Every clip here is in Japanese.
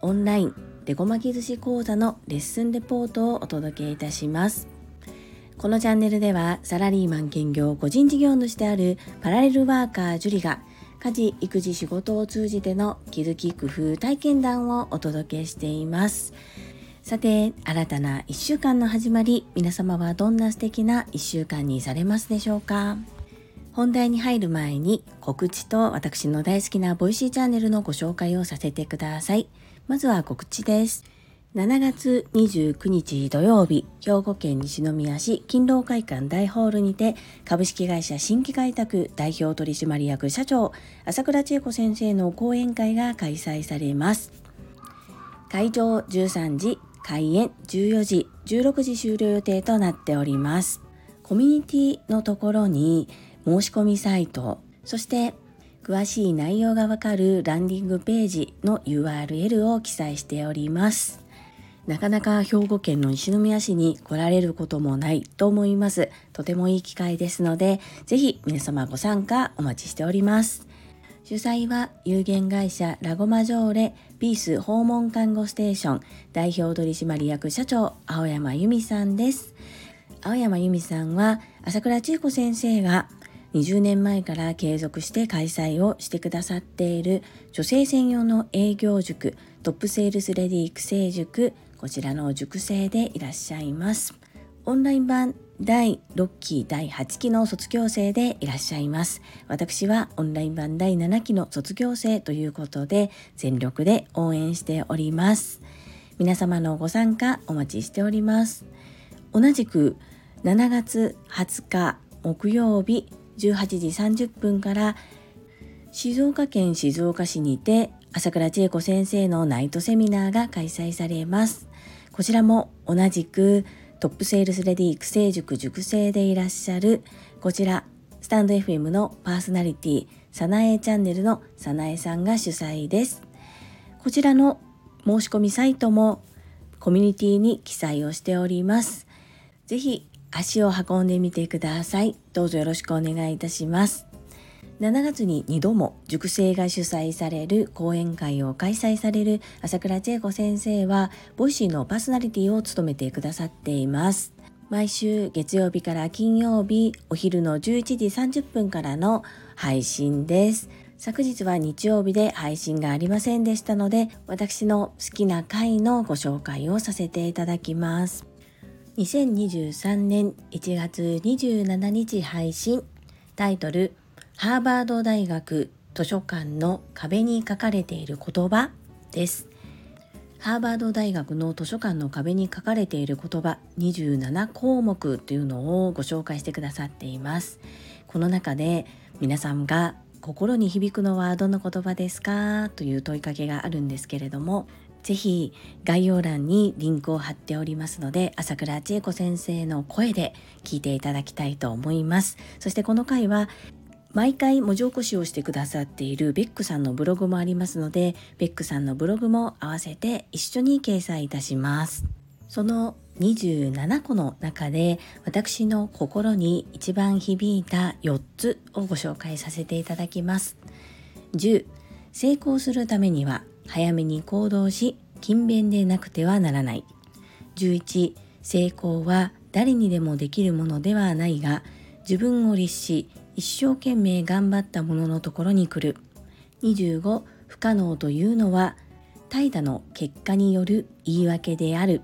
オンラインデコ巻き寿司講座のレッスンレポートをお届けいたします。このチャンネルではサラリーマン兼業個人事業主であるパラレルワーカージュリが家事育児仕事を通じての気づき工夫体験談をお届けしています。さて新たな1週間の始まり皆様はどんな素敵な1週間にされますでしょうか？本題に入る前に告知と私の大好きなボイシーチャンネルのご紹介をさせてくださいまずは告知です7月29日土曜日、兵庫県西宮市勤労会館大ホールにて、株式会社新規開拓代表取締役社長、朝倉千恵子先生の講演会が開催されます。会場13時、開演14時、16時終了予定となっております。コミュニティのところに申し込みサイト、そして詳しい内容がわかるランディングページの URL を記載しております。なかなか兵庫県の西宮市に来られることもないと思います。とてもいい機会ですので、ぜひ皆様ご参加お待ちしております。主催は有限会社ラゴマジョーレピース訪問看護ステーション代表取締役社長青山由美さんです。青山由美さんは朝倉千恵子先生が20年前から継続して開催をしてくださっている女性専用の営業塾トップセールスレディ育成塾こちらの塾生でいらっしゃいます。オンライン版第6期第8期の卒業生でいらっしゃいます。私はオンライン版第7期の卒業生ということで全力で応援しております。皆様のご参加お待ちしております。同じく7月20日木曜日18時30分から静岡県静岡市にて朝倉千恵子先生のナイトセミナーが開催されます。こちらも同じくトップセールスレディ育成塾塾生でいらっしゃるこちらスタンド FM のパーソナリティさなえチャンネルのさなえさんが主催です。こちらの申し込みサイトもコミュニティに記載をしております。ぜひ足を運んでみてください。どうぞよろしくお願いいたします。7月に2度も塾生が主催される講演会を開催される朝倉千恵子先生はボイシーのパーソナリティを務めてくださっています。毎週月曜日から金曜日お昼の11時30分からの配信です。昨日は日曜日で配信がありませんでしたので私の好きな回のご紹介をさせていただきます。2023年1月27日配信タイトルハーバード大学図書館の壁に書かれている言葉です。ハーバード大学の図書館の壁に書かれている言葉27項目というのをご紹介してくださっています。この中で皆さんが心に響くのはどの言葉ですかという問いかけがあるんですけれどもぜひ概要欄にリンクを貼っておりますので朝倉千恵子先生の声で聞いていただきたいと思いますそしてこの回は毎回文字起こしをしてくださっているベックさんのブログもありますので、ベックさんのブログも合わせて一緒に掲載いたします。その27個の中で私の心に一番響いた4つをご紹介させていただきます。10成功するためには早めに行動し勤勉でなくてはならない。11成功は誰にでもできるものではないが自分を律し一生懸命頑張った者のところに来る。25不可能というのは怠惰の結果による言い訳である。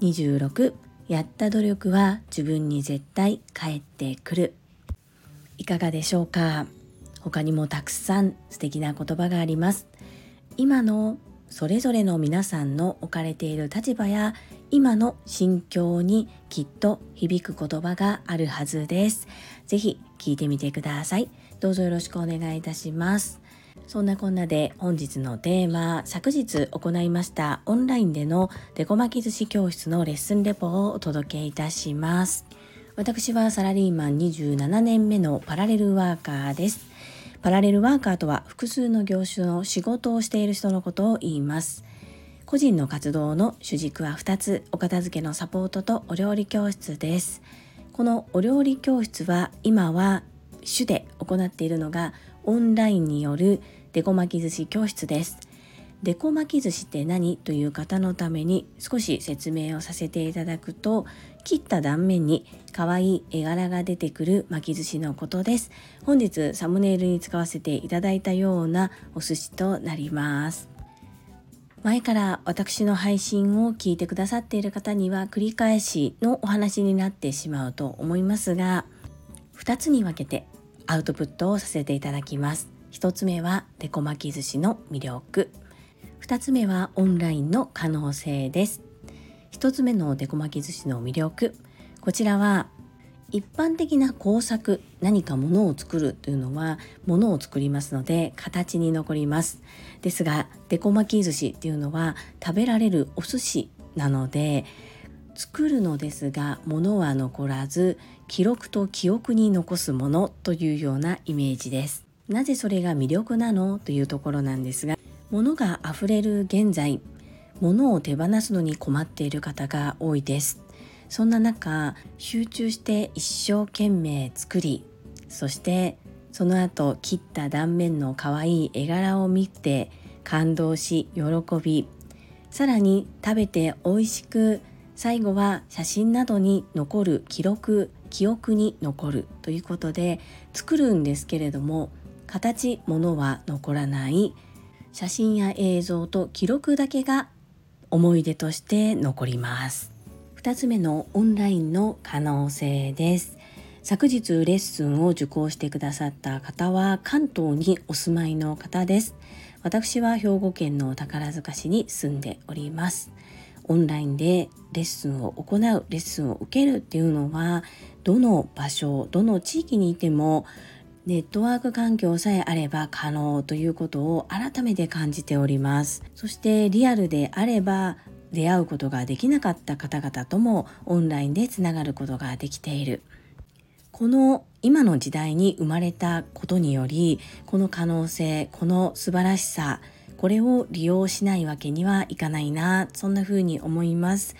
26やった努力は自分に絶対返ってくる。いかがでしょうか？他にもたくさん素敵な言葉があります。今のそれぞれの皆さんの置かれている立場や今の心境にきっと響く言葉があるはずです。ぜひ聞いてみてください。どうぞよろしくお願いいたします。そんなこんなで本日のテーマ、昨日行いましたオンラインでのデコ巻き寿司教室のレッスンレポをお届けいたします。私はサラリーマン27年目のパラレルワーカーです。パラレルワーカーとは複数の業種の仕事をしている人のことを言います。個人の活動の主軸は2つ、お片付けのサポートとお料理教室です。このお料理教室は今は主で行っているのがオンラインによるデコ巻き寿司教室です。デコ巻き寿司って何という方のために少し説明をさせていただくと切った断面に可愛い絵柄が出てくる巻き寿司のことです。本日サムネイルに使わせていただいたようなお寿司となります。前から私の配信を聞いてくださっている方には繰り返しのお話になってしまうと思いますが2つに分けてアウトプットをさせていただきます。1つ目はデコ巻き寿司の魅力。2つ目はオンラインの可能性です。1つ目のデコ巻き寿司の魅力。こちらは一般的な工作何か物を作るというのは物を作りますので形に残ります。ですがデコ巻き寿司っていうのは食べられるお寿司なので作るのですが物は残らず記録と記憶に残すものというようなイメージです。なぜそれが魅力なのというところなんですが物が溢れる現在物を手放すのに困っている方が多いです。そんな中集中して一生懸命作りそしてその後切った断面の可愛い絵柄を見て感動し喜びさらに食べて美味しく最後は写真などに残る記録記憶に残るということで作るんですけれども形ものは残らない。写真や映像と記録だけが思い出として残ります。2つ目のオンラインの可能性です。昨日レッスンを受講してくださった方は関東にお住まいの方です。私は兵庫県の宝塚市に住んでおります。オンラインでレッスンを行うレッスンを受けるっていうのはどの場所どの地域にいてもネットワーク環境さえあれば可能ということを改めて感じております。そしてリアルであれば出会うことができなかった方々ともオンラインでつながることができている。この今の時代に生まれたことによりこの可能性この素晴らしさこれを利用しないわけにはいかないなそんな風に思います。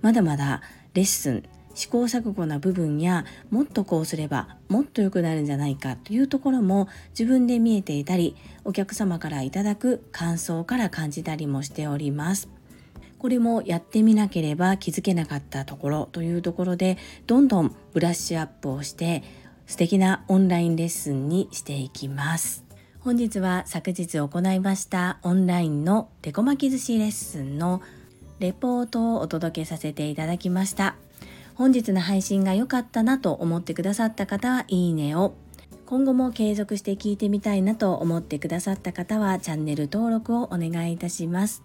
まだまだレッスン試行錯誤な部分やもっとこうすればもっと良くなるんじゃないかというところも自分で見えていたりお客様からいただく感想から感じたりもしております。これもやってみなければ気づけなかったところというところでどんどんブラッシュアップをして素敵なオンラインレッスンにしていきます。本日は昨日行いましたオンラインのデコ巻き寿司レッスンのレポートをお届けさせていただきました。本日の配信が良かったなと思ってくださった方はいいねを。今後も継続して聞いてみたいなと思ってくださった方はチャンネル登録をお願いいたします。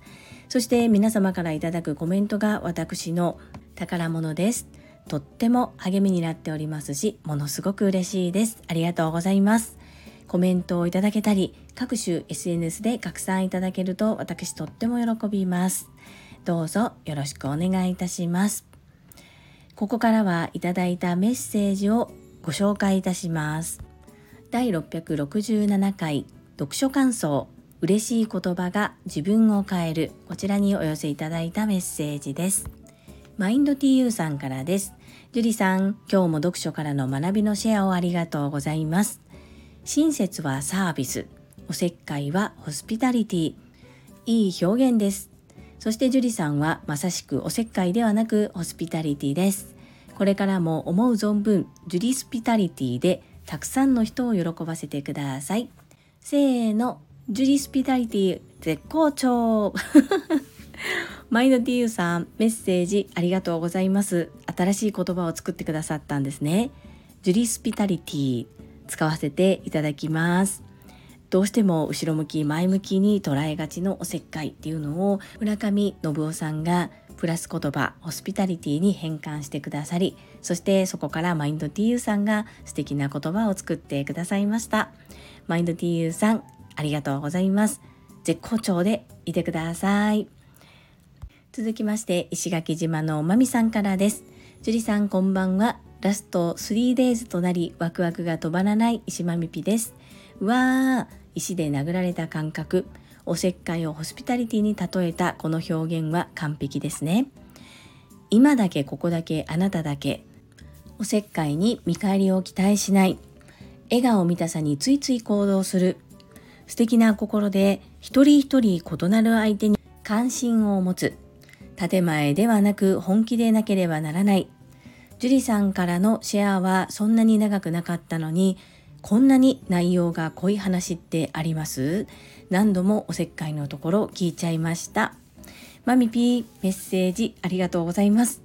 そして皆様からいただくコメントが私の宝物です。とっても励みになっておりますしものすごく嬉しいです。ありがとうございます。コメントをいただけたり各種 SNS で拡散いただけると私とっても喜びます。どうぞよろしくお願いいたします。ここからはいただいたメッセージをご紹介いたします。第667回読書感想嬉しい言葉が自分を変えるこちらにお寄せいただいたメッセージです。マインド TU さんからです。樹里さん、今日も読書からの学びのシェアをありがとうございます。親切はサービス、おせっかいはホスピタリティ。いい表現です。そして樹里さんはまさしくおせっかいではなくホスピタリティです。これからも思う存分ジュリスピタリティでたくさんの人を喜ばせてください。せーの、ジュリスピタリティ絶好調マイノディユさん、メッセージありがとうございます。新しい言葉を作ってくださったんですね。ジュリスピタリティ使わせていただきます。どうしても後ろ向き前向きに捉えがちのおせっかいっていうのを村上信夫さんがプラス言葉ホスピタリティに変換してくださりそしてそこからマインド TU さんが素敵な言葉を作ってくださいました。マインド TU さんありがとうございます。絶好調でいてください。続きまして石垣島のまみさんからです。樹里さんこんばんは。ラスト 3days となりワクワクが止まらない石まみぴです。わー石で殴られた感覚おせっかいをホスピタリティに例えたこの表現は完璧ですね。今だけここだけあなただけ。おせっかいに見返りを期待しない。笑顔見たさについつい行動する。素敵な心で一人一人異なる相手に関心を持つ。建前ではなく本気でなければならない。樹里さんからのシェアはそんなに長くなかったのにこんなに内容が濃い話ってあります？何度もおせっかいのところ聞いちゃいました。マミピーメッセージありがとうございます。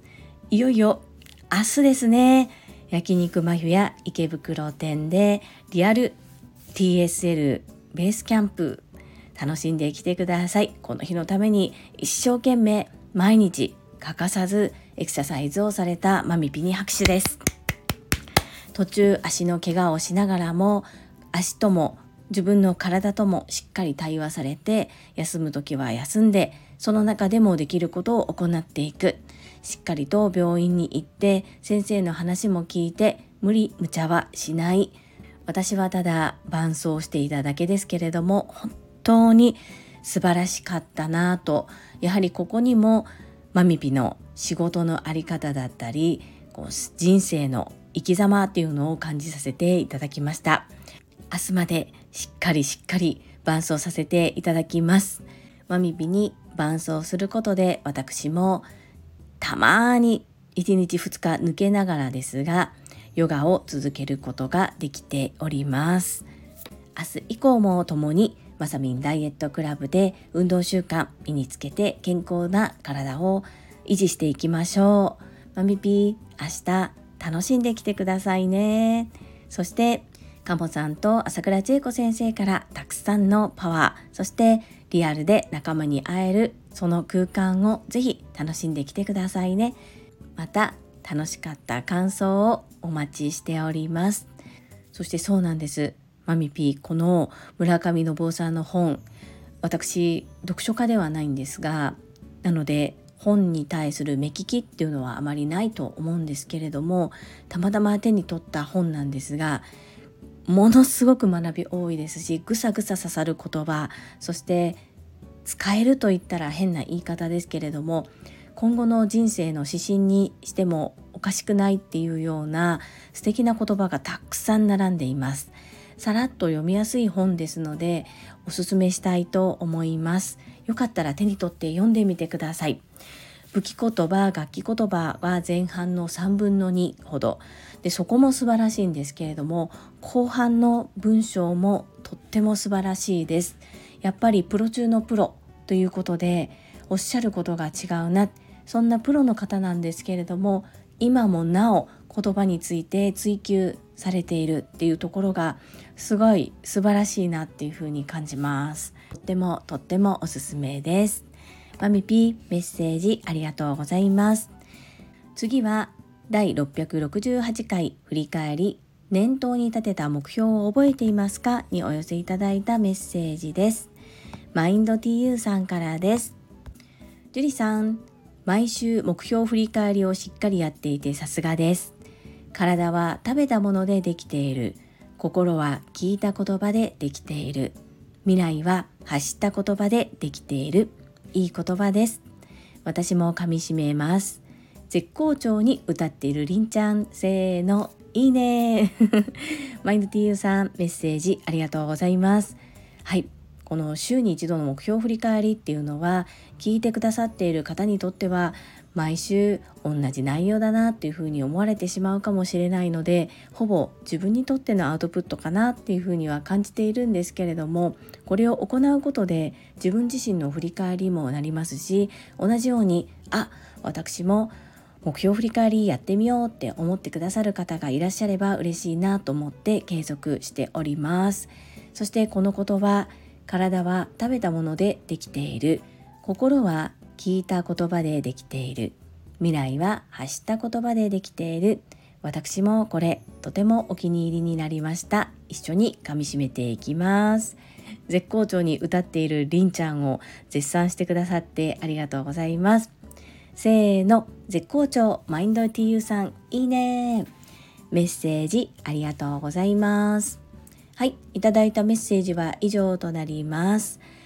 いよいよ明日ですね。焼肉マフィア池袋店でリアル TSL ベースキャンプ楽しんできてください。この日のために一生懸命毎日欠かさずエクササイズをされたマミピに拍手です。途中足の怪我をしながらも足とも自分の体ともしっかり対話されて休む時は休んでその中でもできることを行っていく。しっかりと病院に行って先生の話も聞いて無理無茶はしない。私はただ伴走していただけですけれども本当に素晴らしかったなと。やはりここにもマミピの仕事の在り方だったりこう人生の生き様っていうのを感じさせていただきました。明日までしっかりしっかり伴走させていただきます。マミピに伴走することで私もたまに1日2日抜けながらですがヨガを続けることができております。明日以降も共にまさみんダイエットクラブで運動習慣身につけて健康な体を維持していきましょう。マミピー、明日。楽しんできてくださいね。そして、カモさんと朝倉千恵子先生からたくさんのパワー、そしてリアルで仲間に会えるその空間をぜひ楽しんできてくださいね。また楽しかった感想をお待ちしております。そしてそうなんです。マミピーこの村上信夫さんの本私読書家ではないんですがなので本に対する目利きっていうのはあまりないと思うんですけれどもたまたま手に取った本なんですがものすごく学び多いですしぐさぐさ刺さる言葉そして使えると言ったら変な言い方ですけれども今後の人生の指針にしてもおかしくないっていうような素敵な言葉がたくさん並んでいます。さらっと読みやすい本ですのでおすすめしたいと思います。よかったら手に取って読んでみてください。武器言葉楽器言葉は前半の3分の2ほど。でそこも素晴らしいんですけれども後半の文章もとっても素晴らしいです。やっぱりプロ中のプロということでおっしゃることが違うな。そんなプロの方なんですけれども今もなお言葉について追求されているっていうところがすごい素晴らしいなっていうふうに感じます。とってもとってもおすすめです。マミピーメッセージありがとうございます。次は第668回振り返り念頭に立てた目標を覚えていますかにお寄せいただいたメッセージです。マインド TU さんからです。樹里さん毎週目標振り返りをしっかりやっていてさすがです。体は食べたものでできている。心は聞いた言葉でできている。未来は発した言葉でできている。いい言葉です。私も噛みしめます。絶好調に歌っているりんちゃん。せーのいいね。マインド TU さんメッセージありがとうございます。はい。この週に一度の目標振り返りっていうのは聞いてくださっている方にとっては毎週同じ内容だなっていうふうに思われてしまうかもしれないのでほぼ自分にとってのアウトプットかなっていうふうには感じているんですけれどもこれを行うことで自分自身の振り返りもなりますし同じようにあ私も目標振り返りやってみようって思ってくださる方がいらっしゃれば嬉しいなと思って継続しております。そしてこの言葉体は食べたものでできている。心は聞いた言葉でできている。未来は発した言葉でできている。私もこれとてもお気に入りになりました。一緒に噛みしめていきます。絶好調に歌っているりんちゃんを絶賛してくださってありがとうございます。せーの。絶好調マインド TU さんいいね。メッセージありがとうございます。はい、いただいたメッセージは以上となります。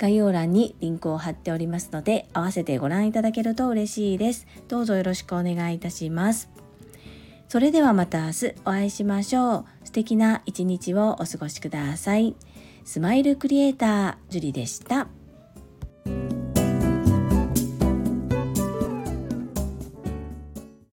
概要欄にリンクを貼っておりますので合わせてご覧いただけると嬉しいです。どうぞよろしくお願いいたします。それではまた明日お会いしましょう。素敵な一日をお過ごしください。スマイルクリエイター、ジュリでした。